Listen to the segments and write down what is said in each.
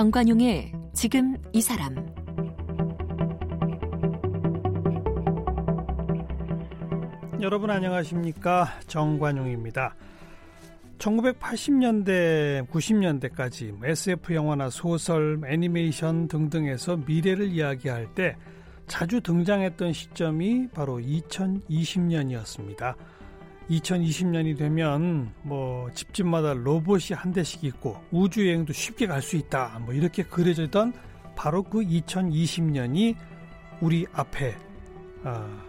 정관용의 지금 이 사람 여러분 안녕하십니까 정관용입니다. 1980년대, 90년대까지 SF 영화나 소설, 애니메이션 등등에서 미래를 이야기할 때 자주 등장했던 시점이 바로 2020년이었습니다. 2020년이 되면 뭐 집집마다 로봇이 한 대씩 있고 우주 여행도 쉽게 갈 수 있다. 뭐 이렇게 그려졌던 바로 그 2020년이 우리 앞에 어,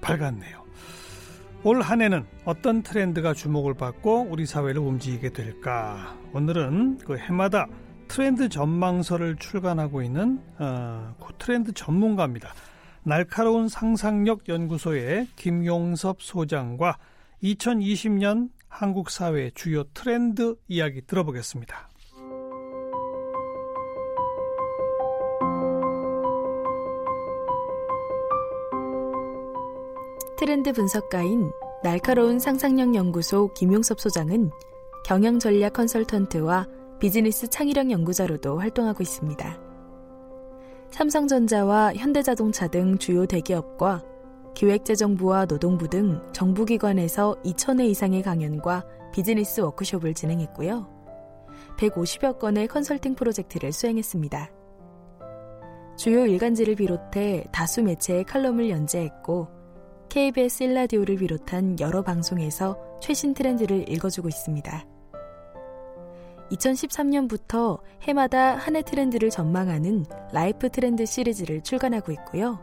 밝았네요. 올 한 해는 어떤 트렌드가 주목을 받고 우리 사회를 움직이게 될까? 오늘은 그 해마다 트렌드 전망서를 출간하고 있는 어, 그 트렌드 전문가입니다. 날카로운 상상력 연구소의 김용섭 소장과 2020년 한국 사회 주요 트렌드 이야기 들어보겠습니다. 트렌드 분석가인 날카로운 상상력 연구소 김용섭 소장은 경영 전략 컨설턴트와 비즈니스 창의력 연구자로도 활동하고 있습니다. 삼성전자와 현대자동차 등 주요 대기업과 기획재정부와 노동부 등 정부기관에서 2,000회 이상의 강연과 비즈니스 워크숍을 진행했고요. 150여 건의 컨설팅 프로젝트를 수행했습니다. 주요 일간지를 비롯해 다수 매체의 칼럼을 연재했고 KBS 일라디오를 비롯한 여러 방송에서 최신 트렌드를 읽어주고 있습니다. 2013년부터 해마다 한 해 트렌드를 전망하는 라이프 트렌드 시리즈를 출간하고 있고요.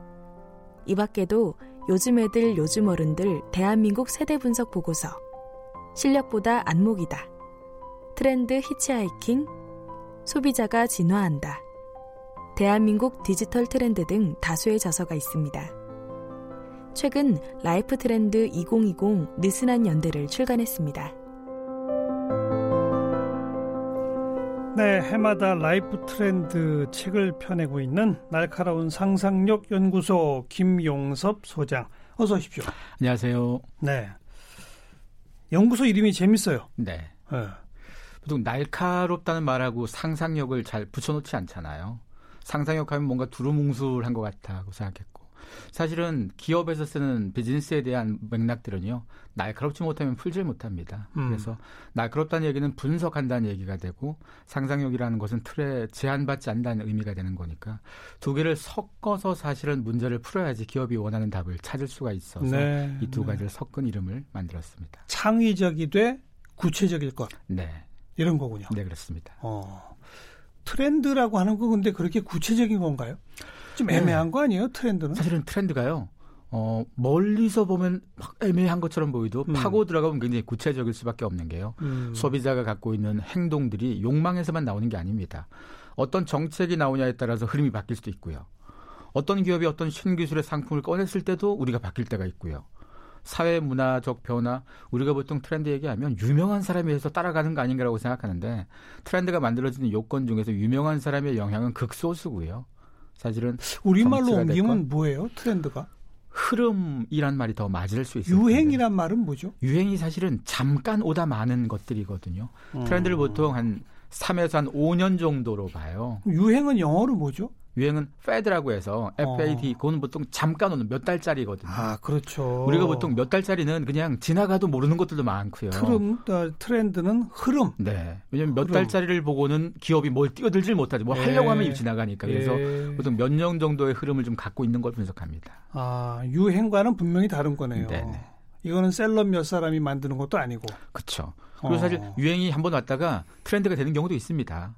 이 밖에도 요즘 애들 요즘 어른들 대한민국 세대 분석 보고서 실력보다 안목이다. 트렌드 히치하이킹 소비자가 진화한다. 대한민국 디지털 트렌드 등 다수의 저서가 있습니다. 최근 라이프 트렌드 2020 느슨한 연대를 출간했습니다. 네, 해마다 라이프 트렌드 책을 펴내고 있는 날카로운 상상력 연구소 김용섭 소장. 어서 오십시오. 안녕하세요. 네. 연구소 이름이 재밌어요. 네. 네. 보통 날카롭다는 말하고 상상력을 잘 붙여놓지 않잖아요. 상상력 하면 뭔가 두루뭉술한 것 같다고 생각했고. 사실은 기업에서 쓰는 비즈니스에 대한 맥락들은요 날카롭지 못하면 풀질 못합니다. 음. 그래서 날카롭다는 얘기는 분석한다는 얘기가 되고 상상력이라는 것은 틀에 제한받지 않는다는 의미가 되는 거니까 두 개를 섞어서 사실은 문제를 풀어야지 기업이 원하는 답을 찾을 수가 있어서 네. 이두 네. 가지를 섞은 이름을 만들었습니다. 창의적이되 구체적일 것. 네. 이런 거군요. 네, 그렇습니다. 어. 트렌드라고 하는 거 근데 그렇게 구체적인 건가요? 좀 애매한 네. 거 아니에요 트렌드는? 사실은 트렌드가요. 어, 멀리서 보면 막 애매한 것처럼 보이도 음. 파고 들어가면 굉장히 구체적일 수밖에 없는 게요. 음. 소비자가 갖고 있는 행동들이 욕망에서만 나오는 게 아닙니다. 어떤 정책이 나오냐에 따라서 흐름이 바뀔 수도 있고요. 어떤 기업이 어떤 신기술의 상품을 꺼냈을 때도 우리가 바뀔 때가 있고요. 사회 문화적 변화, 우리가 보통 트렌드 얘기하면 유명한 사람이 해서 따라가는 거 아닌가라고 생각하는데 트렌드가 만들어지는 요건 중에서 유명한 사람의 영향은 극소수고요. 사실은 우리말로 옮기면 뭐예요? 트렌드가? 흐름이란 말이 더 맞을 수 있어요. 유행이란 말은 뭐죠? 유행이 사실은 잠깐 오다 마는 것들이거든요. 음. 트렌드를 보통 한 3에서 한 5년 정도로 봐요. 유행은 영어로 뭐죠? 유행은 fad라고 해서 FAD 어. 그거는 보통 잠깐 오는 몇 달짜리거든요. 아 그렇죠. 우리가 보통 몇 달짜리는 그냥 지나가도 모르는 것들도 많고요. 트름, 어, 트렌드는 흐름. 네. 왜냐하면 몇 흐름. 달짜리를 보고는 기업이 뭘 뛰어들질 못하죠. 뭐 예. 하려고 하면 지나가니까. 그래서 예. 보통 몇 년 정도의 흐름을 좀 갖고 있는 걸 분석합니다. 아 유행과는 분명히 다른 거네요. 네네. 이거는 셀럽 몇 사람이 만드는 것도 아니고. 그렇죠. 그리고 어. 사실 유행이 한번 왔다가 트렌드가 되는 경우도 있습니다.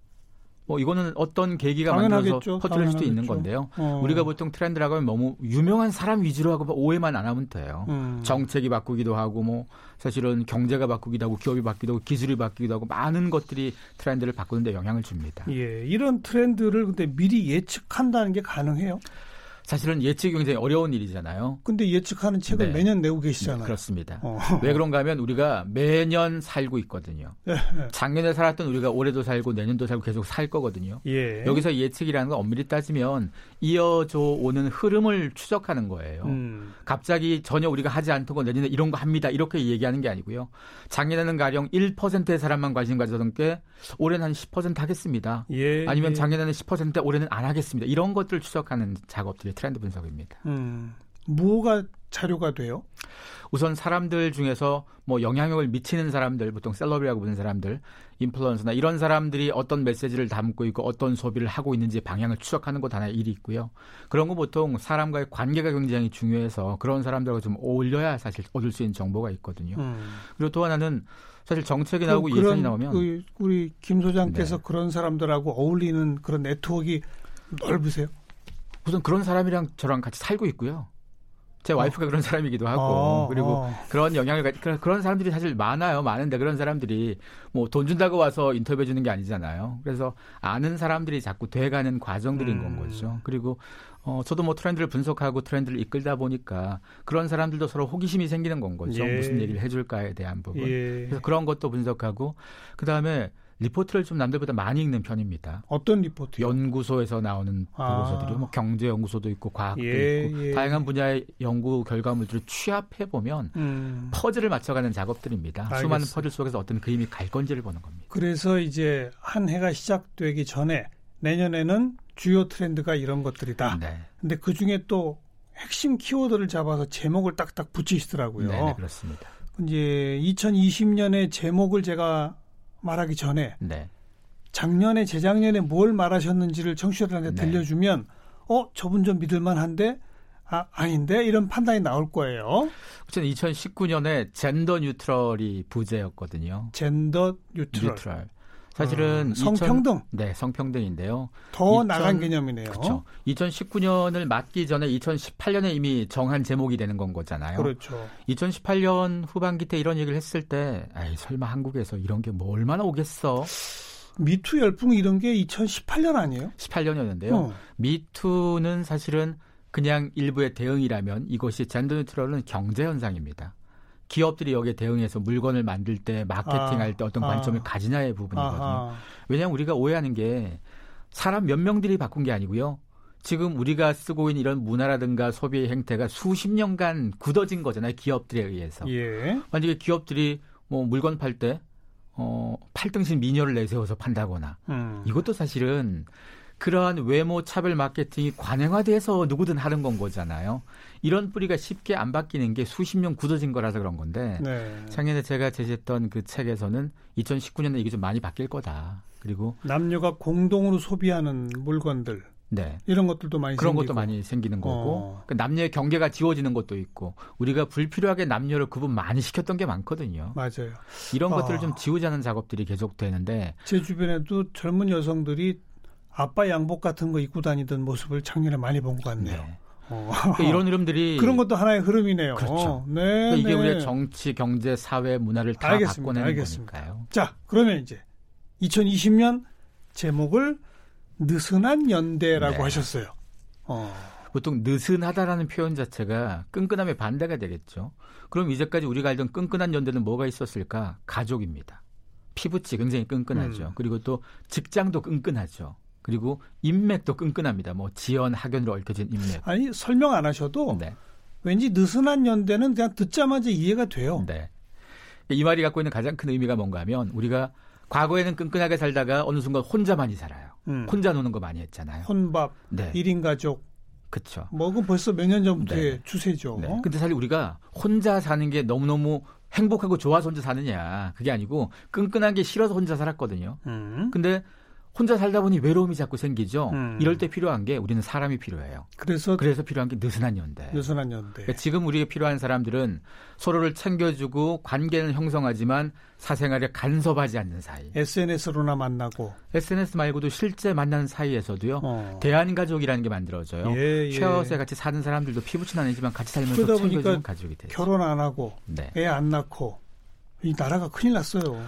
뭐 이거는 어떤 계기가 만들어서 퍼뜨릴 수도 있는 건데요. 어. 우리가 보통 트렌드라고 하면 너무 유명한 사람 위주로 하고 오해만 안 하면 돼요. 음. 정책이 바꾸기도 하고 뭐 사실은 경제가 바꾸기도 하고 기업이 바뀌기도 하고 기술이 바뀌기도 하고 많은 것들이 트렌드를 바꾸는데 영향을 줍니다. 예, 이런 트렌드를 근데 미리 예측한다는 게 가능해요? 사실은 예측이 굉장히 어려운 일이잖아요. 근데 예측하는 책을 네. 매년 내고 계시잖아요. 네, 그렇습니다. 어. 왜 그런가 하면 우리가 매년 살고 있거든요. 네. 작년에 살았던 우리가 올해도 살고 내년도 살고 계속 살 거거든요. 예. 여기서 예측이라는 건 엄밀히 따지면 이어져 오는 흐름을 추적하는 거예요. 음. 갑자기 전혀 우리가 하지 않던 거 내년에 이런 거 합니다. 이렇게 얘기하는 게 아니고요. 작년에는 가령 1%의 사람만 관심 가졌던 게 올해는 한 10% 하겠습니다. 예. 아니면 예. 작년에는 10% 올해는 안 하겠습니다. 이런 것들을 추적하는 작업들이 트렌드 분석입니다. 음, 뭐가 자료가 돼요? 우선 사람들 중에서 뭐 영향력을 미치는 사람들, 보통 셀럽이라고 부르는 사람들, 인플루언서나 이런 사람들이 어떤 메시지를 담고 있고 어떤 소비를 하고 있는지 방향을 추적하는 것 하나의 일이 있고요. 그런 거 보통 사람과의 관계가 굉장히 중요해서 그런 사람들과 좀 어울려야 사실 얻을 수 있는 정보가 있거든요. 음. 그리고 또 하나는 사실 정책이 나오고 예산이 나오면 그 우리 김 소장께서 네. 그런 사람들하고 어울리는 그런 네트워크가 넓으세요? 우선 그런 사람이랑 저랑 같이 살고 있고요. 제 어. 와이프가 어. 그런 사람이기도 하고 어, 그리고 어. 그런 영향을 그런, 그런 사람들이 사실 많아요. 많은데 그런 사람들이 뭐 돈 준다고 와서 인터뷰해 주는 게 아니잖아요. 그래서 아는 사람들이 자꾸 돼가는 과정들인 음. 건 거죠. 그리고 어 저도 뭐 트렌드를 분석하고 트렌드를 이끌다 보니까 그런 사람들도 서로 호기심이 생기는 건 거죠. 예. 무슨 얘기를 해줄까에 대한 부분. 예. 그래서 그런 것도 분석하고 그 다음에 리포트를 좀 남들보다 많이 읽는 편입니다. 어떤 리포트? 연구소에서 나오는 보고서들이 아. 뭐 경제 연구소도 있고 과학도 예, 있고 예. 다양한 분야의 연구 결과물들을 취합해 보면 음. 퍼즐을 맞춰가는 작업들입니다. 알겠습니다. 수많은 퍼즐 속에서 어떤 그림이 갈 건지를 보는 겁니다. 그래서 이제 한 해가 시작되기 전에 내년에는 주요 트렌드가 이런 것들이다. 네. 근데 그 중에 또 핵심 키워드를 잡아서 제목을 딱딱 붙이시더라고요. 네, 네 그렇습니다. 이제 2020년에 제목을 제가 말하기 전에 네. 작년에 재작년에 뭘 말하셨는지를 청취자들한테 네. 들려주면 어 저분 좀 믿을만한데 아 아닌데 이런 판단이 나올 거예요. 저는 2019년에 젠더 뉴트럴이 부제였거든요. 젠더 뉴트럴. 뉴트럴. 사실은 어, 성평등. 2000, 네, 성평등인데요. 더 2000, 나간 개념이네요. 그렇죠. 2019년을 맞기 전에 2018년에 이미 정한 제목이 되는 건 거잖아요. 그렇죠. 2018년 후반기 때 이런 얘기를 했을 때, 아이 설마 한국에서 이런 게 뭐 얼마나 오겠어? 미투 열풍 이런 게 2018년 아니에요? 18년이었는데요. 어. 미투는 사실은 그냥 일부의 대응이라면 이것이 젠더 뉴트럴은 경제 현상입니다. 기업들이 여기에 대응해서 물건을 만들 때 마케팅할 때 어떤 아. 관점을 가지냐의 부분이거든요. 아하. 왜냐하면 우리가 오해하는 게 사람 몇 명들이 바꾼 게 아니고요. 지금 우리가 쓰고 있는 이런 문화라든가 소비의 행태가 수십 년간 굳어진 거잖아요. 기업들에 의해서. 예. 만약에 기업들이 뭐 물건 팔 때 어, 8등신 미녀를 내세워서 판다거나 음. 이것도 사실은 그러한 외모 차별 마케팅이 관행화돼서 누구든 하는 건 거잖아요. 이런 뿌리가 쉽게 안 바뀌는 게 수십 년 굳어진 거라서 그런 건데 네. 작년에 제가 제시했던 그 책에서는 2019년에 이게 좀 많이 바뀔 거다. 그리고 남녀가 공동으로 소비하는 물건들 네. 이런 것들도 많이 그런 생기고. 것도 많이 생기는 거고 어. 그 남녀의 경계가 지워지는 것도 있고 우리가 불필요하게 남녀를 구분 많이 시켰던 게 많거든요. 맞아요. 이런 어. 것들을 좀 지우자는 작업들이 계속되는데 제 주변에도 젊은 여성들이 아빠 양복 같은 거 입고 다니던 모습을 작년에 많이 본 것 같네요. 네. 어. 그러니까 이런 흐름들이 그런 것도 하나의 흐름이네요. 그렇죠. 네, 그러니까 이게 네. 우리의 정치, 경제, 사회, 문화를 다 알겠습니다. 바꿔내는 알겠습니다. 거니까요. 자, 그러면 이제 2020년 제목을 느슨한 연대라고 네. 하셨어요. 어. 보통 느슨하다라는 표현 자체가 끈끈함의 반대가 되겠죠. 그럼 이제까지 우리가 알던 끈끈한 연대는 뭐가 있었을까? 가족입니다. 피부치 굉장히 끈끈하죠. 음. 그리고 또 직장도 끈끈하죠. 그리고 인맥도 끈끈합니다. 뭐 지연 학연으로 얽혀진 인맥. 아니 설명 안 하셔도 네. 왠지 느슨한 연대는 그냥 듣자마자 이해가 돼요. 네. 이 말이 갖고 있는 가장 큰 의미가 뭔가 하면 우리가 과거에는 끈끈하게 살다가 어느 순간 혼자 많이 살아요. 음. 혼자 노는 거 많이 했잖아요. 혼밥, 네. 1인 가족. 그렇죠. 뭐 그건 벌써 몇 년 전부터의 네. 추세죠. 네. 근데 사실 우리가 혼자 사는 게 너무너무 행복하고 좋아서 혼자 사느냐. 그게 아니고 끈끈한 게 싫어서 혼자 살았거든요. 음. 근데 혼자 살다 보니 외로움이 자꾸 생기죠. 음. 이럴 때 필요한 게 우리는 사람이 필요해요. 그래서 그래서 필요한 게 느슨한 연대. 느슨한 연대. 그러니까 지금 우리가 필요한 사람들은 서로를 챙겨주고 관계는 형성하지만 사생활에 간섭하지 않는 사이. SNS로나 만나고. SNS 말고도 실제 만나는 사이에서도요. 어. 대한 가족이라는 게 만들어져요. 예, 예. 쉐어스에 같이 사는 사람들도 피부친 아니지만 같이 살면서 챙겨주는 가족이 되죠. 결혼 안 하고 네. 애안 낳고 이 나라가 큰일 났어요.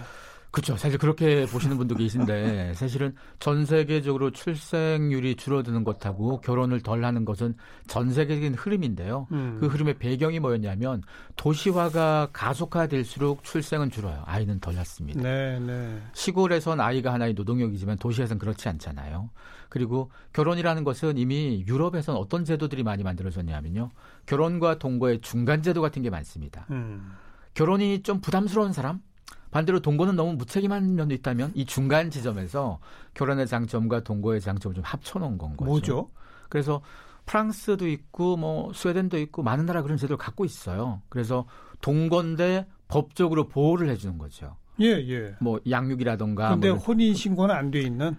그렇죠. 사실 그렇게 보시는 분도 계신데 사실은 전 세계적으로 출생률이 줄어드는 것하고 결혼을 덜 하는 것은 전 세계적인 흐름인데요. 음. 그 흐름의 배경이 뭐였냐면 도시화가 가속화될수록 출생은 줄어요. 아이는 덜 낳습니다. 네, 네. 시골에선 아이가 하나의 노동력이지만 도시에선 그렇지 않잖아요. 그리고 결혼이라는 것은 이미 유럽에선 어떤 제도들이 많이 만들어졌냐면요. 결혼과 동거의 중간 제도 같은 게 많습니다. 음. 결혼이 좀 부담스러운 사람 반대로 동거는 너무 무책임한 면도 있다면 이 중간 지점에서 결혼의 장점과 동거의 장점을 좀 합쳐놓은 건 거죠. 뭐죠? 그래서 프랑스도 있고 뭐 스웨덴도 있고 많은 나라 그런 제도를 갖고 있어요. 그래서 동거인데 법적으로 보호를 해주는 거죠. 예, 예. 뭐 양육이라던가. 근데 뭐 혼인 신고는 안 돼 있는.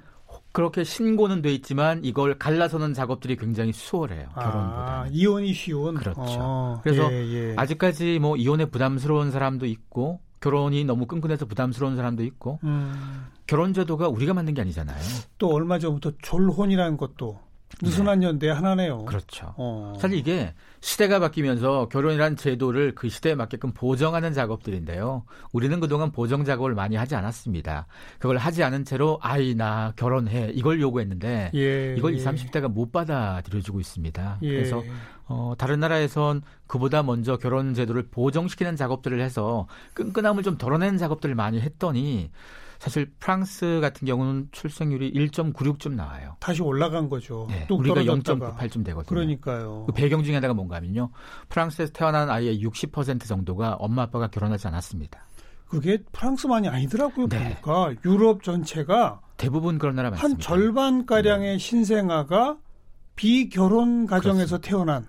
그렇게 신고는 돼 있지만 이걸 갈라서는 작업들이 굉장히 수월해요. 아, 결혼보다. 이혼이 쉬운. 그렇죠. 어, 그래서 예, 예. 아직까지 뭐 이혼에 부담스러운 사람도 있고 결혼이 너무 끈끈해서 부담스러운 사람도 있고 음. 결혼 제도가 우리가 만든 게 아니잖아요. 또 얼마 전부터 졸혼이라는 것도 느슨한 네. 연대 하나네요. 그렇죠. 어. 사실 이게 시대가 바뀌면서 결혼이란 제도를 그 시대에 맞게끔 보정하는 작업들인데요. 우리는 그동안 보정 작업을 많이 하지 않았습니다. 그걸 하지 않은 채로 아이 나 결혼해 이걸 요구했는데 예, 이걸 예. 20, 30대가 못 받아들여주고 있습니다. 예. 그래서 어, 다른 나라에선 그보다 먼저 결혼 제도를 보정시키는 작업들을 해서 끈끈함을 좀 덜어내는 작업들을 많이 했더니 사실 프랑스 같은 경우는 출생률이 1.96쯤 나와요. 다시 올라간 거죠. 네, 우리가 0.98쯤 되거든요. 그러니까요. 그 배경 중에 하나가 뭔가 하면요. 프랑스에서 태어난 아이의 60% 정도가 엄마 아빠가 결혼하지 않았습니다. 그게 프랑스만이 아니더라고요. 네. 보니까 유럽 전체가 대부분 그런 나라 많습니다. 한 절반 가량의 네. 신생아가 비결혼 가정에서 그렇습니다. 태어난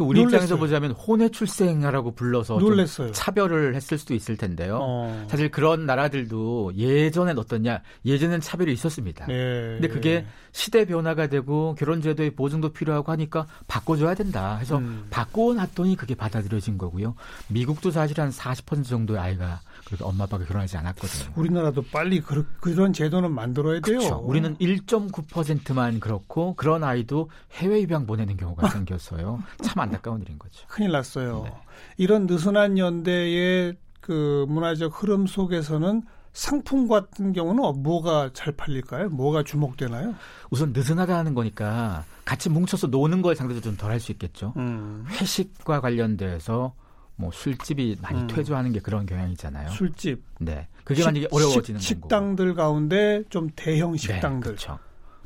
그 우리 놀랬어요. 입장에서 보자면 혼외 출생이라고 불러서 놀랬어요. 차별을 했을 수도 있을 텐데요. 어. 사실 그런 나라들도 예전엔 어떻냐? 예전엔 차별이 있었습니다. 네. 근데 그게 시대 변화가 되고 결혼 제도의 보증도 필요하고 하니까 바꿔줘야 된다. 해서 음. 바꿔놨더니 그게 받아들여진 거고요. 미국도 사실 한 40% 정도의 아이가 그렇게 엄마 아빠가 결혼하지 않았거든요. 우리나라도 빨리 그, 런 제도는 만들어야 돼요. 그렇죠. 우리는 1.9%만 그렇고 그런 아이도 해외 입양 보내는 경우가 생겼어요. 참 안타까운 일인 거죠. 큰일 났어요. 네. 이런 느슨한 연대의 그 문화적 흐름 속에서는 상품 같은 경우는 뭐가 잘 팔릴까요? 뭐가 주목되나요? 우선 느슨하다는 거니까 같이 뭉쳐서 노는 걸 상대적으로 좀 덜 할 수 있겠죠. 음. 회식과 관련돼서 뭐 술집이 많이 음. 퇴조하는 게 그런 경향이잖아요. 술집. 네. 그게 만약에 어려워지는 식, 식당들. 가운데 좀 대형 네, 식당들. 네, 그렇죠.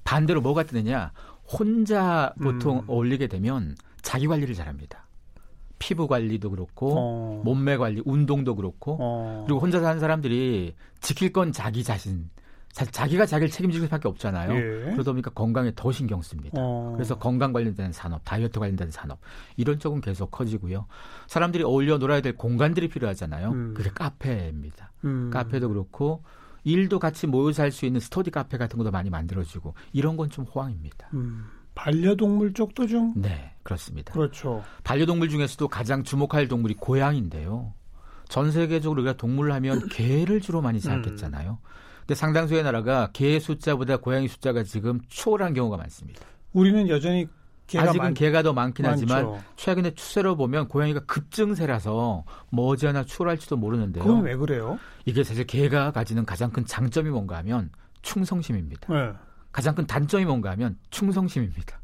반대로 뭐가 뜨느냐? 혼자 보통 음. 어울리게 되면 자기 관리를 잘합니다. 피부 관리도 그렇고 어. 몸매 관리, 운동도 그렇고 어. 그리고 혼자 사는 사람들이 지킬 건 자기 자신 사실 자기가 자기를 책임질 수밖에 없잖아요. 예. 그러다 보니까 건강에 더 신경 씁니다. 어. 그래서 건강 관련된 산업, 다이어트 관련된 산업 이런 쪽은 계속 커지고요. 사람들이 어울려 놀아야 될 공간들이 필요하잖아요. 음. 그게 카페입니다. 음. 카페도 그렇고 일도 같이 모여 살수 있는 스터디 카페 같은 것도 많이 만들어지고 이런 건 좀 호황입니다. 음. 반려동물 쪽도 좀? 네, 그렇습니다. 그렇죠. 반려동물 중에서도 가장 주목할 동물이 고양인데요. 전 세계적으로 우리가 동물 하면 개를 주로 많이 생각했잖아요. 음. 근데 상당수의 나라가 개 숫자보다 고양이 숫자가 지금 초월한 경우가 많습니다. 우리는 여전히 개가 아직은 많, 개가 더 많긴 많죠. 하지만 최근에 추세로 보면 고양이가 급증세라서 머지않아 추월할지도 모르는데요. 그건 왜 그래요? 이게 사실 개가 가지는 가장 큰 장점이 뭔가 하면 충성심입니다. 네. 가장 큰 단점이 뭔가 하면 충성심입니다.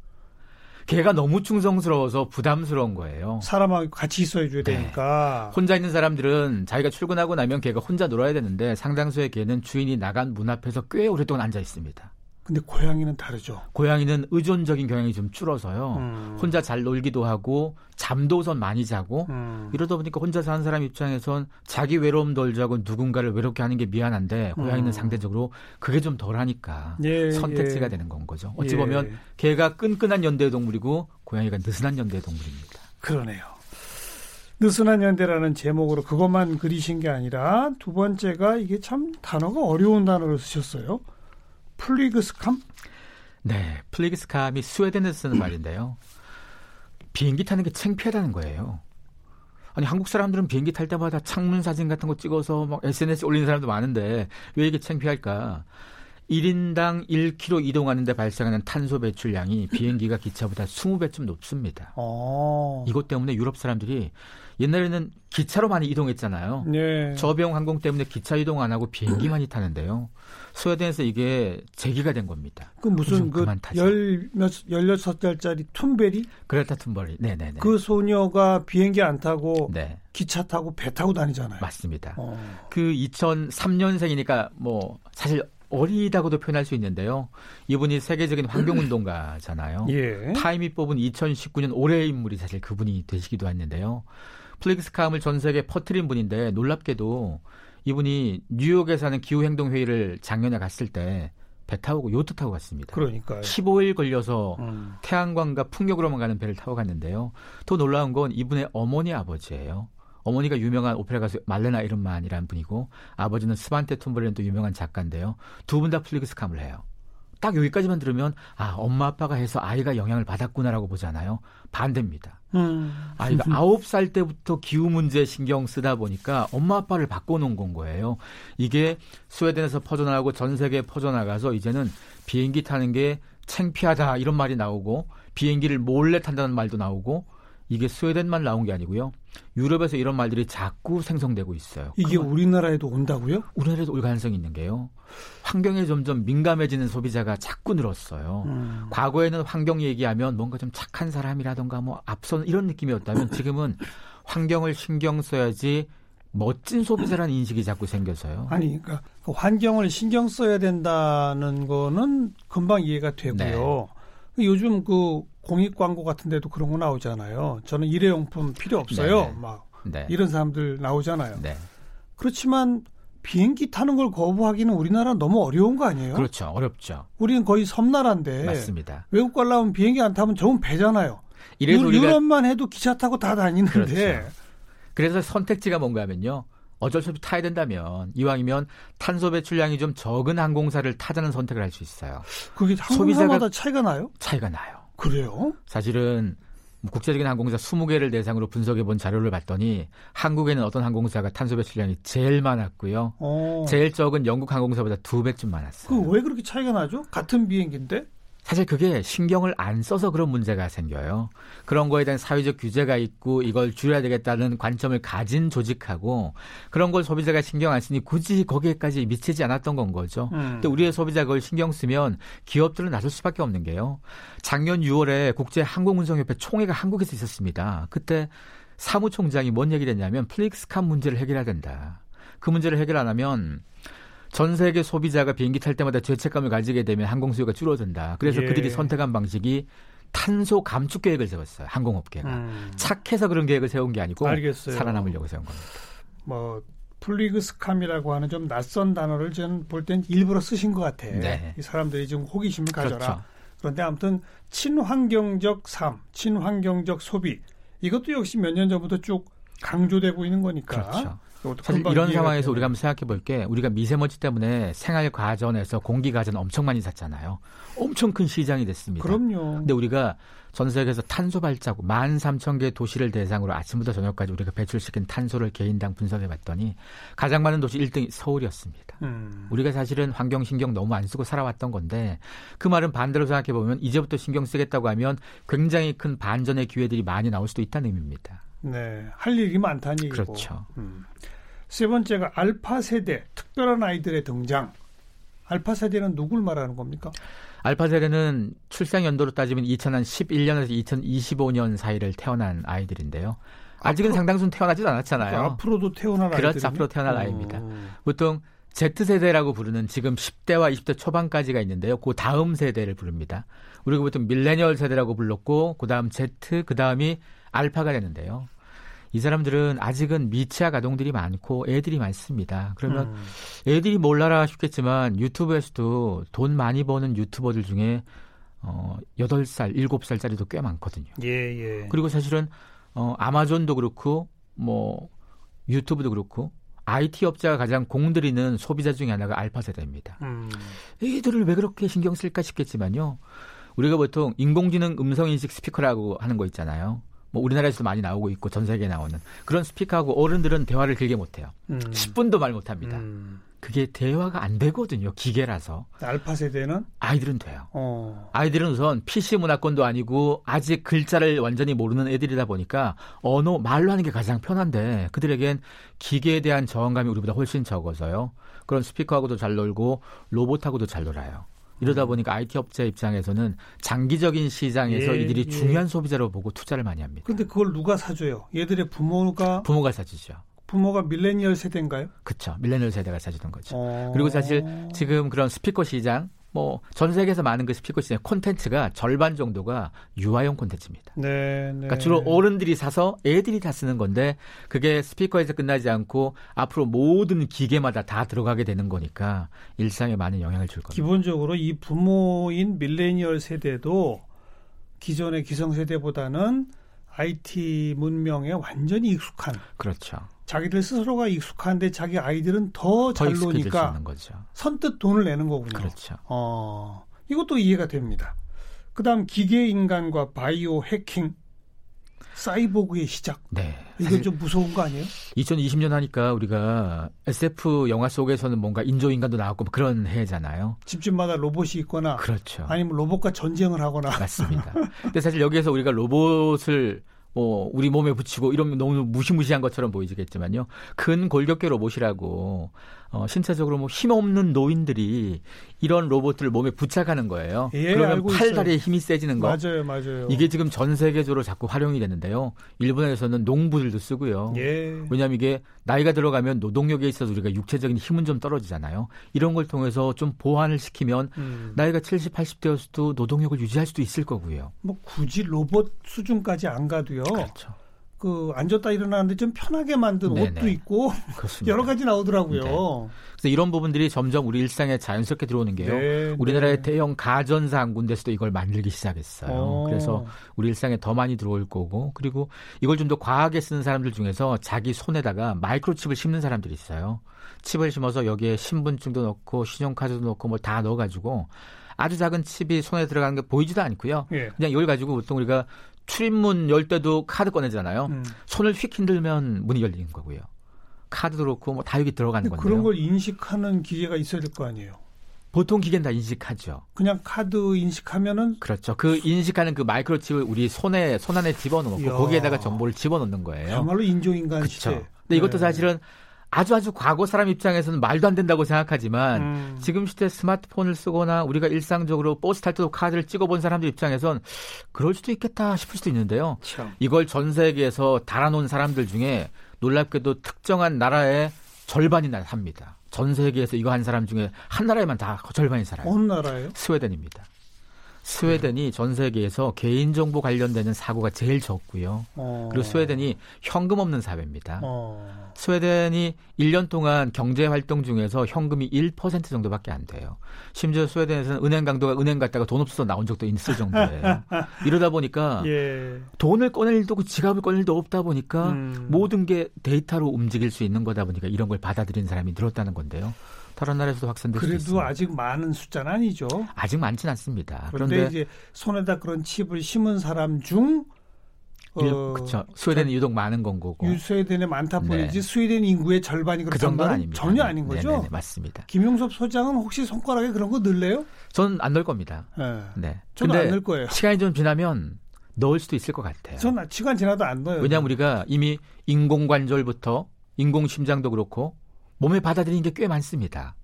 걔가 너무 충성스러워서 부담스러운 거예요. 사람하고 같이 있어줘야 네. 되니까. 혼자 있는 사람들은 자기가 출근하고 나면 걔가 혼자 놀아야 되는데 상당수의 개는 주인이 나간 문 앞에서 꽤 오랫동안 앉아 있습니다. 근데 고양이는 다르죠. 고양이는 의존적인 경향이 좀 줄어서요. 음. 혼자 잘 놀기도 하고 잠도 우선 많이 자고 음. 이러다 보니까 혼자 사는 사람 입장에선 자기 외로움 덜 자고 누군가를 외롭게 하는 게 미안한데 고양이는 음. 상대적으로 그게 좀 덜하니까 예, 선택지가 예. 되는 건 거죠. 어찌 예. 보면 개가 끈끈한 연대 동물이고 고양이가 느슨한 연대 동물입니다. 그러네요. 느슨한 연대라는 제목으로 그것만 그리신 게 아니라 두 번째가 이게 참 단어가 어려운 단어를 쓰셨어요. flygskam? 네, flygskam이 스웨덴에서 쓰는 말인데요. 비행기 타는 게 창피하다는 거예요. 아니 한국 사람들은 비행기 탈 때마다 창문 사진 같은 거 찍어서 막 SNS에 올리는 사람도 많은데 왜 이게 창피할까? 1인당 1km 이동하는데 발생하는 탄소 배출량이 비행기가 기차보다 20배쯤 높습니다. 오. 이것 때문에 유럽 사람들이 옛날에는 기차로 많이 이동했잖아요. 네. 저비용 항공 때문에 기차 이동 안 하고 비행기만이 타는데요. 스웨덴에서 이게 제기가 된 겁니다. 그 무슨 그열몇 열여섯 살짜리 툰베리? 그레타 툰베리. 네네네. 그 소녀가 비행기 안 타고 네. 기차 타고 배 타고 다니잖아요. 맞습니다. 어. 그 2003년생이니까 뭐 사실 어리다고도 표현할 수 있는데요. 이분이 세계적인 환경운동가잖아요. 예. 타임이 뽑은 2019년 올해의 인물이 사실 그분이 되시기도 했는데요. 플릭스캄을 전 세계에 퍼뜨린 분인데 놀랍게도 이분이 뉴욕에 사는 기후행동회의를 작년에 갔을 때 배 타고 요트 타고 갔습니다. 그러니까 15일 걸려서 음. 태양광과 풍력으로만 가는 배를 타고 갔는데요. 더 놀라운 건 이분의 어머니 아버지예요. 어머니가 유명한 오페라 가수 말레나 이른만이라는 분이고 아버지는 스반테 툼블렌 도 유명한 작가인데요. 두 분 다 플리그스캄을 해요. 딱 여기까지만 들으면 아 엄마 아빠가 해서 아이가 영향을 받았구나라고 보잖아요. 반대입니다. 음. 아이가 아홉 살 때부터 기후 문제 신경 쓰다 보니까 엄마 아빠를 바꿔놓은 건 거예요. 이게 스웨덴에서 퍼져나가고 전 세계에 퍼져나가서 이제는 비행기 타는 게 창피하다 이런 말이 나오고 비행기를 몰래 탄다는 말도 나오고 이게 스웨덴만 나온 게 아니고요. 유럽에서 이런 말들이 자꾸 생성되고 있어요. 이게 우리나라에도 온다고요? 우리나라에도 올 가능성이 있는 게요. 환경에 점점 민감해지는 소비자가 자꾸 늘었어요. 음. 과거에는 환경 얘기하면 뭔가 좀 착한 사람이라던가 뭐 앞선 이런 느낌이었다면 지금은 환경을 신경 써야지 멋진 소비자라는 인식이 자꾸 생겨서요. 아니, 그러니까 그 환경을 신경 써야 된다는 거는 금방 이해가 되고요. 네. 요즘 그 공익 광고 같은 데도 그런 거 나오잖아요. 저는 일회용품 필요 없어요. 네네. 막 네. 이런 사람들 나오잖아요. 네. 그렇지만 비행기 타는 걸 거부하기는 우리나라 너무 어려운 거 아니에요? 그렇죠. 어렵죠. 우리는 거의 섬나라인데 맞습니다. 외국 가려면 비행기 안 타면 저건 배잖아요. 이래서 유, 럽만 해도 기차 타고 다 다니는데 그렇죠. 그래서 선택지가 뭔가 하면요. 어쩔 수 없이 타야 된다면 이왕이면 탄소 배출량이 좀 적은 항공사를 타자는 선택을 할 수 있어요. 그게 항공사마다 차이가 나요? 차이가 나요. 그래요? 사실은 국제적인 항공사 20개를 대상으로 분석해 본 자료를 봤더니 한국에는 어떤 항공사가 탄소 배출량이 제일 많았고요. 오. 어. 제일 적은 영국 항공사보다 두 배쯤 많았어요. 그 왜 그렇게 차이가 나죠? 같은 비행기인데? 사실 그게 신경을 안 써서 그런 문제가 생겨요. 그런 거에 대한 사회적 규제가 있고 이걸 줄여야 되겠다는 관점을 가진 조직하고 그런 걸 소비자가 신경 안 쓰니 굳이 거기에까지 미치지 않았던 건 거죠. 음. 근데 우리의 소비자가 그걸 신경 쓰면 기업들은 나설 수밖에 없는 게요. 작년 6월에 국제 항공운송협회 총회가 한국에서 있었습니다. 그때 사무총장이 뭔 얘기를 했냐면 flygskam 문제를 해결해야 된다. 그 문제를 해결 안 하면 전 세계 소비자가 비행기 탈 때마다 죄책감을 가지게 되면 항공 수요가 줄어든다. 그래서 예. 그들이 선택한 방식이 탄소 감축 계획을 세웠어요. 항공업계가 음. 착해서 그런 계획을 세운 게 아니고 알겠어요. 살아남으려고 세운 겁니다. 뭐 flygskam이라고 하는 좀 낯선 단어를 저는 볼 땐 일부러 쓰신 것 같아. 네. 이 사람들이 좀 호기심을 가져라. 그렇죠. 그런데 아무튼 친환경적 삶, 친환경적 소비 이것도 역시 몇 년 전부터 쭉 강조되고 있는 거니까. 그렇죠. 사실 이런 상황에서 우리가 한번 생각해 볼 게 우리가 미세먼지 때문에 생활 과전에서 공기 과전 엄청 많이 샀잖아요. 엄청 큰 시장이 됐습니다. 그럼요. 근데 우리가 전 세계에서 탄소 발자국 13,000개 도시를 대상으로 아침부터 저녁까지 우리가 배출시킨 탄소를 개인당 분석해 봤더니 가장 많은 도시 1등이 서울이었습니다. 음. 우리가 사실은 환경 신경 너무 안 쓰고 살아왔던 건데 그 말은 반대로 생각해 보면 이제부터 신경 쓰겠다고 하면 굉장히 큰 반전의 기회들이 많이 나올 수도 있다는 의미입니다. 네, 할 일이 많다는 얘기고. 그렇죠. 음. 세 번째가 알파 세대, 특별한 아이들의 등장. 알파 세대는 누굴 말하는 겁니까? 알파 세대는 출생 연도로 따지면 2011년에서 2025년 사이를 태어난 아이들인데요. 아직은 앞으로, 상당수는 태어나지도 않았잖아요. 그러니까 앞으로도 태어날 그렇죠. 아이들 앞으로 태어날 오. 아이입니다. 보통 Z세대라고 부르는 지금 10대와 20대 초반까지가 있는데요. 그 다음 세대를 부릅니다. 우리가 보통 밀레니얼 세대라고 불렀고 그 다음 Z, 그 다음이 알파가 되는데요. 이 사람들은 아직은 미취학 아동들이 많고 애들이 많습니다. 그러면 음. 애들이 몰라라 싶겠지만 유튜브에서도 돈 많이 버는 유튜버들 중에 어 8살, 7살짜리도 꽤 많거든요. 예, 예. 그리고 사실은 어 아마존도 그렇고 뭐 유튜브도 그렇고 IT 업자가 가장 공들이는 소비자 중에 하나가 알파 세대입니다. 음. 애들을 왜 그렇게 신경 쓸까 싶겠지만요. 우리가 보통 인공지능 음성 인식 스피커라고 하는 거 있잖아요. 뭐 우리나라에서도 많이 나오고 있고 전 세계에 나오는 그런 스피커하고 어른들은 대화를 길게 못해요. 음. 10분도 말 못합니다. 음. 그게 대화가 안 되거든요. 기계라서. 알파 세대는 아이들은 돼요. 어. 아이들은 우선 PC 문화권도 아니고 아직 글자를 완전히 모르는 애들이다 보니까 언어 말로 하는 게 가장 편한데 그들에겐 기계에 대한 저항감이 우리보다 훨씬 적어서요. 그런 스피커하고도 잘 놀고 로봇하고도 잘 놀아요. 이러다 음. 보니까 IT 업체 입장에서는 장기적인 시장에서 예, 이들이 예. 중요한 소비자로 보고 투자를 많이 합니다. 근데 그걸 누가 사줘요? 얘들의 부모가 부모가 사주죠. 부모가 밀레니얼 세대인가요? 그렇죠. 밀레니얼 세대가 사주던 거죠. 어... 그리고 사실 지금 그런 스피커 시장 뭐 전 세계에서 많은 그 스피커 시장 콘텐츠가 절반 정도가 유아용 콘텐츠입니다. 네, 네. 그러니까 주로 어른들이 사서 애들이 다 쓰는 건데 그게 스피커에서 끝나지 않고 앞으로 모든 기계마다 다 들어가게 되는 거니까 일상에 많은 영향을 줄 겁니다. 기본적으로 이 부모인 밀레니얼 세대도 기존의 기성세대보다는 IT 문명에 완전히 익숙한 그렇죠. 자기들 스스로가 익숙한데 자기 아이들은 더 잘 노니까 선뜻 돈을 내는 거군요. 그렇죠. 어, 이것도 이해가 됩니다. 그다음 기계 인간과 바이오 해킹 사이보그의 시작. 네. 이건 좀 무서운 거 아니에요? 2020년 하니까 우리가 SF 영화 속에서는 뭔가 인조인간도 나왔고 뭐 그런 해잖아요. 집집마다 로봇이 있거나. 그렇죠. 아니면 로봇과 전쟁을 하거나. 맞습니다. 근데 사실 여기에서 우리가 로봇을 뭐 우리 몸에 붙이고 이러면 너무 무시무시한 것처럼 보이지겠지만요. 근 골격계 로봇이라고 어, 신체적으로 뭐 힘없는 노인들이 이런 로봇들을 몸에 부착하는 거예요. 예, 그러면 팔 다리에 힘이 세지는 거. 맞아요, 맞아요. 이게 지금 전 세계적으로 자꾸 활용이 되는데요. 일본에서는 농부들도 쓰고요. 예. 왜냐하면 이게 나이가 들어가면 노동력에 있어서 우리가 육체적인 힘은 좀 떨어지잖아요. 이런 걸 통해서 좀 보완을 시키면 음. 나이가 70, 80대였어도 노동력을 유지할 수도 있을 거고요. 뭐 굳이 로봇 수준까지 안 가도요. 그렇죠. 그 앉았다 일어나는데 좀 편하게 만든 네네. 옷도 있고 그렇습니다. 여러 가지 나오더라고요. 네. 그래서 이런 부분들이 점점 우리 일상에 자연스럽게 들어오는 게요. 네, 우리나라의 네. 대형 가전사 한 군데서도 이걸 만들기 시작했어요. 오. 어. 그래서 우리 일상에 더 많이 들어올 거고 그리고 이걸 좀 더 과하게 쓰는 사람들 중에서 자기 손에다가 마이크로칩을 심는 사람들이 있어요. 칩을 심어서 여기에 신분증도 넣고 신용카드도 넣고 뭐 다 넣어가지고 아주 작은 칩이 손에 들어가는 게 보이지도 않고요. 예. 그냥 이걸 가지고 보통 우리가 출입문 열 때도 카드 꺼내잖아요. 음. 손을 휙 흔들면 문이 열리는 거고요. 카드도 그렇고 뭐 다 여기 들어가는 건데요. 그런 걸 인식하는 기계가 있어야 될 거 아니에요. 보통 기계는 다 인식하죠. 그냥 카드 인식하면은 그렇죠. 그 인식하는 그 마이크로칩을 우리 손에 손 안에 집어넣고 거기에다가 정보를 집어넣는 거예요. 정말로 그렇죠. 시대. 근데 이것도 네. 사실은 아주 아주 과거 사람 입장에서는 말도 안 된다고 생각하지만 음. 지금 시대 스마트폰을 쓰거나 우리가 일상적으로 버스 탈 때도 카드를 찍어본 사람들 입장에선 그럴 수도 있겠다 싶을 수도 있는데요. 참. 이걸 전 세계에서 달아놓은 사람들 중에 놀랍게도 특정한 나라의 절반이나 삽니다. 전 세계에서 이거 한 사람 중에 한 나라에만 다 절반이 살아요. 어느 나라예요? 스웨덴입니다. 스웨덴이 전 세계에서 개인정보 관련되는 사고가 제일 적고요. 어. 그리고 스웨덴이 현금 없는 사회입니다. 어. 스웨덴이 1년 동안 경제 활동 중에서 현금이 1% 정도밖에 안 돼요. 심지어 스웨덴에서는 은행 강도가 은행 갔다가 돈 없어서 나온 적도 있을 정도예요. 이러다 보니까 예. 돈을 꺼낼 일도 없고 지갑을 꺼낼 일도 없다 보니까 음. 모든 게 데이터로 움직일 수 있는 거다 보니까 이런 걸 받아들이는 사람이 늘었다는 건데요. 다른 나라에서도 확산될 수 있습니다. 그래도 아직 많은 숫자는 아니죠. 아직 많지는 않습니다. 그런데, 그런데 이제 손에다 그런 칩을 심은 사람 중 어, 그렇죠. 스웨덴이 유독 많은 건 거고. 스웨덴에 많다 뿐이지 네. 스웨덴 인구의 절반이 그 정도는 아닙니다. 전혀 아닌 거죠. 네네, 맞습니다. 김용섭 소장은 혹시 손가락에 그런 거 넣을래요? 저는 안 넣을 겁니다. 네. 네. 저는 안 넣을 거예요. 시간이 좀 지나면 넣을 수도 있을 것 같아요. 저는 시간 지나도 안 넣어요. 왜냐하면 우리가 이미 인공관절부터 인공심장도 그렇고 몸에 받아들이는 게 꽤 많습니다.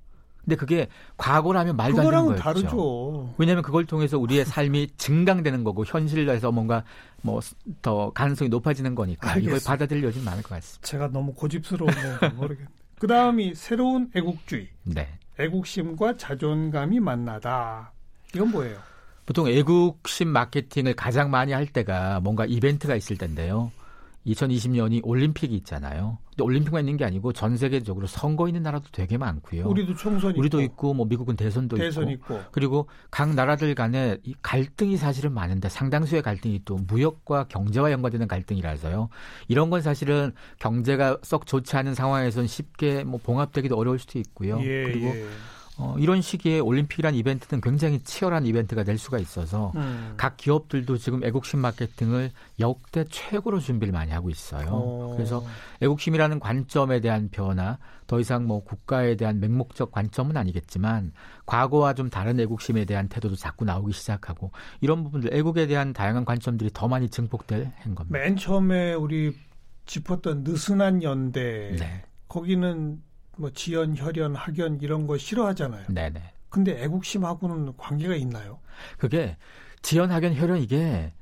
근데 그게 과거라면 말도 안 되는 거예요. 다르죠. 왜냐하면 그걸 통해서 우리의 삶이 증강되는 거고 현실에서 뭔가 뭐 더 가능성이 높아지는 거니까 알겠습니다. 이걸 받아들일 여지는 많을 것 같습니다. 제가 너무 고집스러운데 모르겠네. 그 다음이 새로운 애국주의. 네. 애국심과 자존감이 만나다. 이건 뭐예요? 보통 애국심 마케팅을 가장 많이 할 때가 뭔가 이벤트가 있을 텐데요. 2020년이 올림픽이 있잖아요. 근데 올림픽만 있는 게 아니고 전 세계적으로 선거 있는 나라도 되게 많고요. 우리도 총선 우리도 있고, 있고 뭐 미국은 대선도 대선 있고, 있고, 그리고 각 나라들 간에 이 갈등이 사실은 많은데 상당수의 갈등이 또 무역과 경제와 연관되는 갈등이라서요. 이런 건 사실은 경제가 썩 좋지 않은 상황에선 쉽게 뭐 봉합되기도 어려울 수도 있고요. 예, 그리고 예. 어, 이런 시기에 올림픽이란 이벤트는 굉장히 치열한 이벤트가 될 수가 있어서 음. 각 기업들도 지금 애국심 마케팅을 역대 최고로 준비를 많이 하고 있어요. 오. 어. 그래서 애국심이라는 관점에 대한 변화, 더 이상 뭐 국가에 대한 맹목적 관점은 아니겠지만 과거와 좀 다른 애국심에 대한 태도도 자꾸 나오기 시작하고 이런 부분들 애국에 대한 다양한 관점들이 더 많이 증폭될 한 겁니다. 맨 처음에 우리 짚었던 느슨한 연대 네. 거기는 뭐 지연, 혈연, 학연 이런 거 싫어하잖아요. 네네. 근데 애국심하고는 관계가 있나요? 그게 지연, 학연, 혈연 이게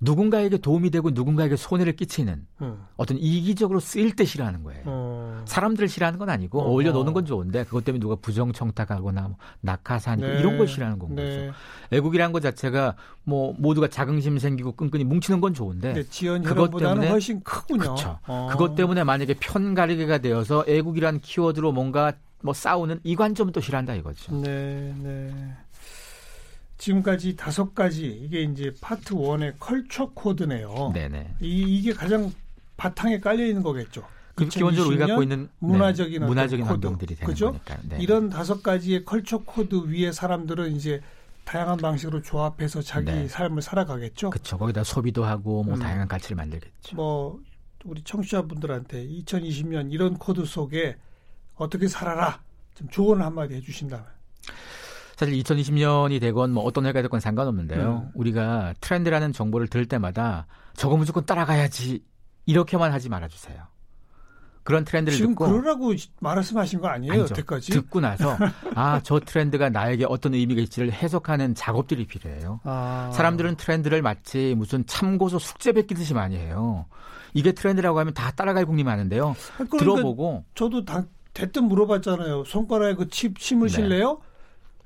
누군가에게 도움이 되고 누군가에게 손해를 끼치는 음. 어떤 이기적으로 쓰일 때 싫어하는 거예요. 음. 사람들을 싫어하는 건 아니고 어. 울려 노는 건 좋은데 그것 때문에 누가 부정청탁하거나 뭐 낙하산 네. 이런 걸 싫어하는 건 네. 거죠. 애국이라는 것 자체가 뭐 모두가 자긍심 생기고 끈끈이 뭉치는 건 좋은데 그것 때문에 훨씬 크군요. 그렇죠. 어. 그것 때문에 만약에 편가르기가 되어서 애국이라는 키워드로 뭔가 뭐 싸우는 이 관점은 또 싫어한다 이거죠. 네, 네. 지금까지 다섯 가지 이게 이제 part one의 culture code네요. 네네. 이, 이게 가장 바탕에 깔려 있는 거겠죠. 그 기본적으로 우리가 갖고 있는 문화적인 네, 문화적인. 환경들이 되는 그죠? 거니까. 네. 이런 다섯 가지의 culture code 위에 사람들은 이제 다양한 방식으로 조합해서 자기 네. 삶을 살아가겠죠. 그렇죠. 거기다 소비도 하고 뭐 음. 다양한 가치를 만들겠죠. 뭐 우리 청취자분들한테 2020년 이런 코드 속에 어떻게 살아라 좀 조언을 한마디 해주신다면. 사실 2020년이 되건 뭐 어떤 해가 되건 상관없는데요. 음. 우리가 트렌드라는 정보를 들을 때마다 저거 무조건 따라가야지 이렇게만 하지 말아주세요. 그런 트렌드를 지금 듣고 그러라고 말씀하신 거 아니에요? 아니죠. 여태까지 듣고 나서 아 저 트렌드가 나에게 어떤 의미가 있지를 해석하는 작업들이 필요해요. 아. 사람들은 트렌드를 마치 무슨 참고서 숙제 베끼듯이 많이 해요. 이게 트렌드라고 하면 다 따라갈 국리 많은데요. 그러니까 들어보고 저도 다, 대뜸 물어봤잖아요. 손가락에 그 칩 심으실래요? 네.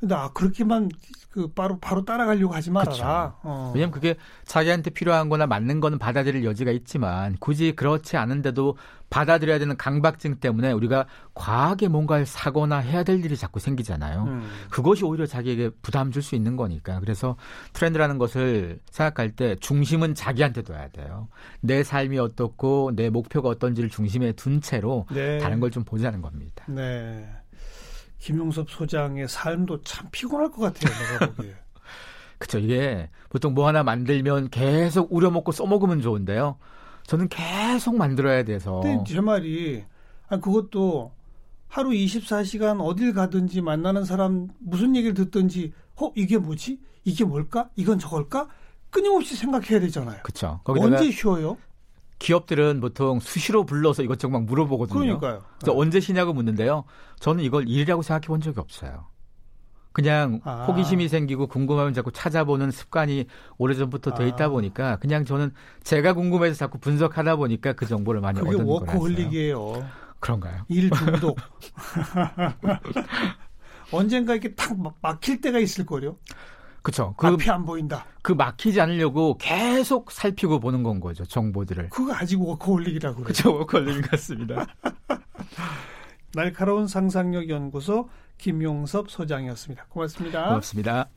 근데 아 그렇게만 그 바로 바로 따라가려고 하지 말아라. 어. 왜냐면 그게 자기한테 필요한 거나 맞는 거는 받아들일 여지가 있지만 굳이 그렇지 않은데도 받아들여야 되는 강박증 때문에 우리가 과하게 뭔가를 사거나 해야 될 일이 자꾸 생기잖아요. 음. 그것이 오히려 자기에게 부담 줄 수 있는 거니까. 그래서 트렌드라는 것을 생각할 때 중심은 자기한테 둬야 돼요. 내 삶이 어떻고 내 목표가 어떤지를 중심에 둔 채로 네. 다른 걸 좀 보자는 겁니다. 네. 김용섭 소장의 삶도 참 피곤할 것 같아요. 내가 보기에. 그쵸. 이게 보통 뭐 하나 만들면 계속 우려먹고 써먹으면 좋은데요. 저는 계속 만들어야 돼서. 근데 제 말이, 아 그것도 하루 24시간 어딜 가든지 만나는 사람 무슨 얘기를 듣든지, 어, 이게 뭐지? 이게 뭘까? 이건 저걸까? 끊임없이 생각해야 되잖아요. 그쵸. 언제 쉬어요? 기업들은 보통 수시로 불러서 이것저것 막 물어보거든요. 그러니까요. 그래서 네. 언제 쉬냐고 묻는데요. 저는 이걸 일이라고 생각해 본 적이 없어요. 그냥 아. 호기심이 생기고 궁금하면 자꾸 찾아보는 습관이 오래전부터 돼 있다 아. 보니까 그냥 저는 제가 궁금해서 자꾸 분석하다 보니까 그 정보를 많이 얻는 거라서요. 그게 워커홀릭이에요. 그런가요? 일 중독. 언젠가 이렇게 탁 막힐 때가 있을 거요. 그렇죠. 그, 앞이 안 보인다. 그 막히지 않으려고 계속 살피고 보는 건 거죠. 정보들을. 그거 아직 워커홀릭이라고 그래요. 그렇죠. 워커홀릭 같습니다. 날카로운 상상력 연구소 김용섭 소장이었습니다. 고맙습니다. 고맙습니다.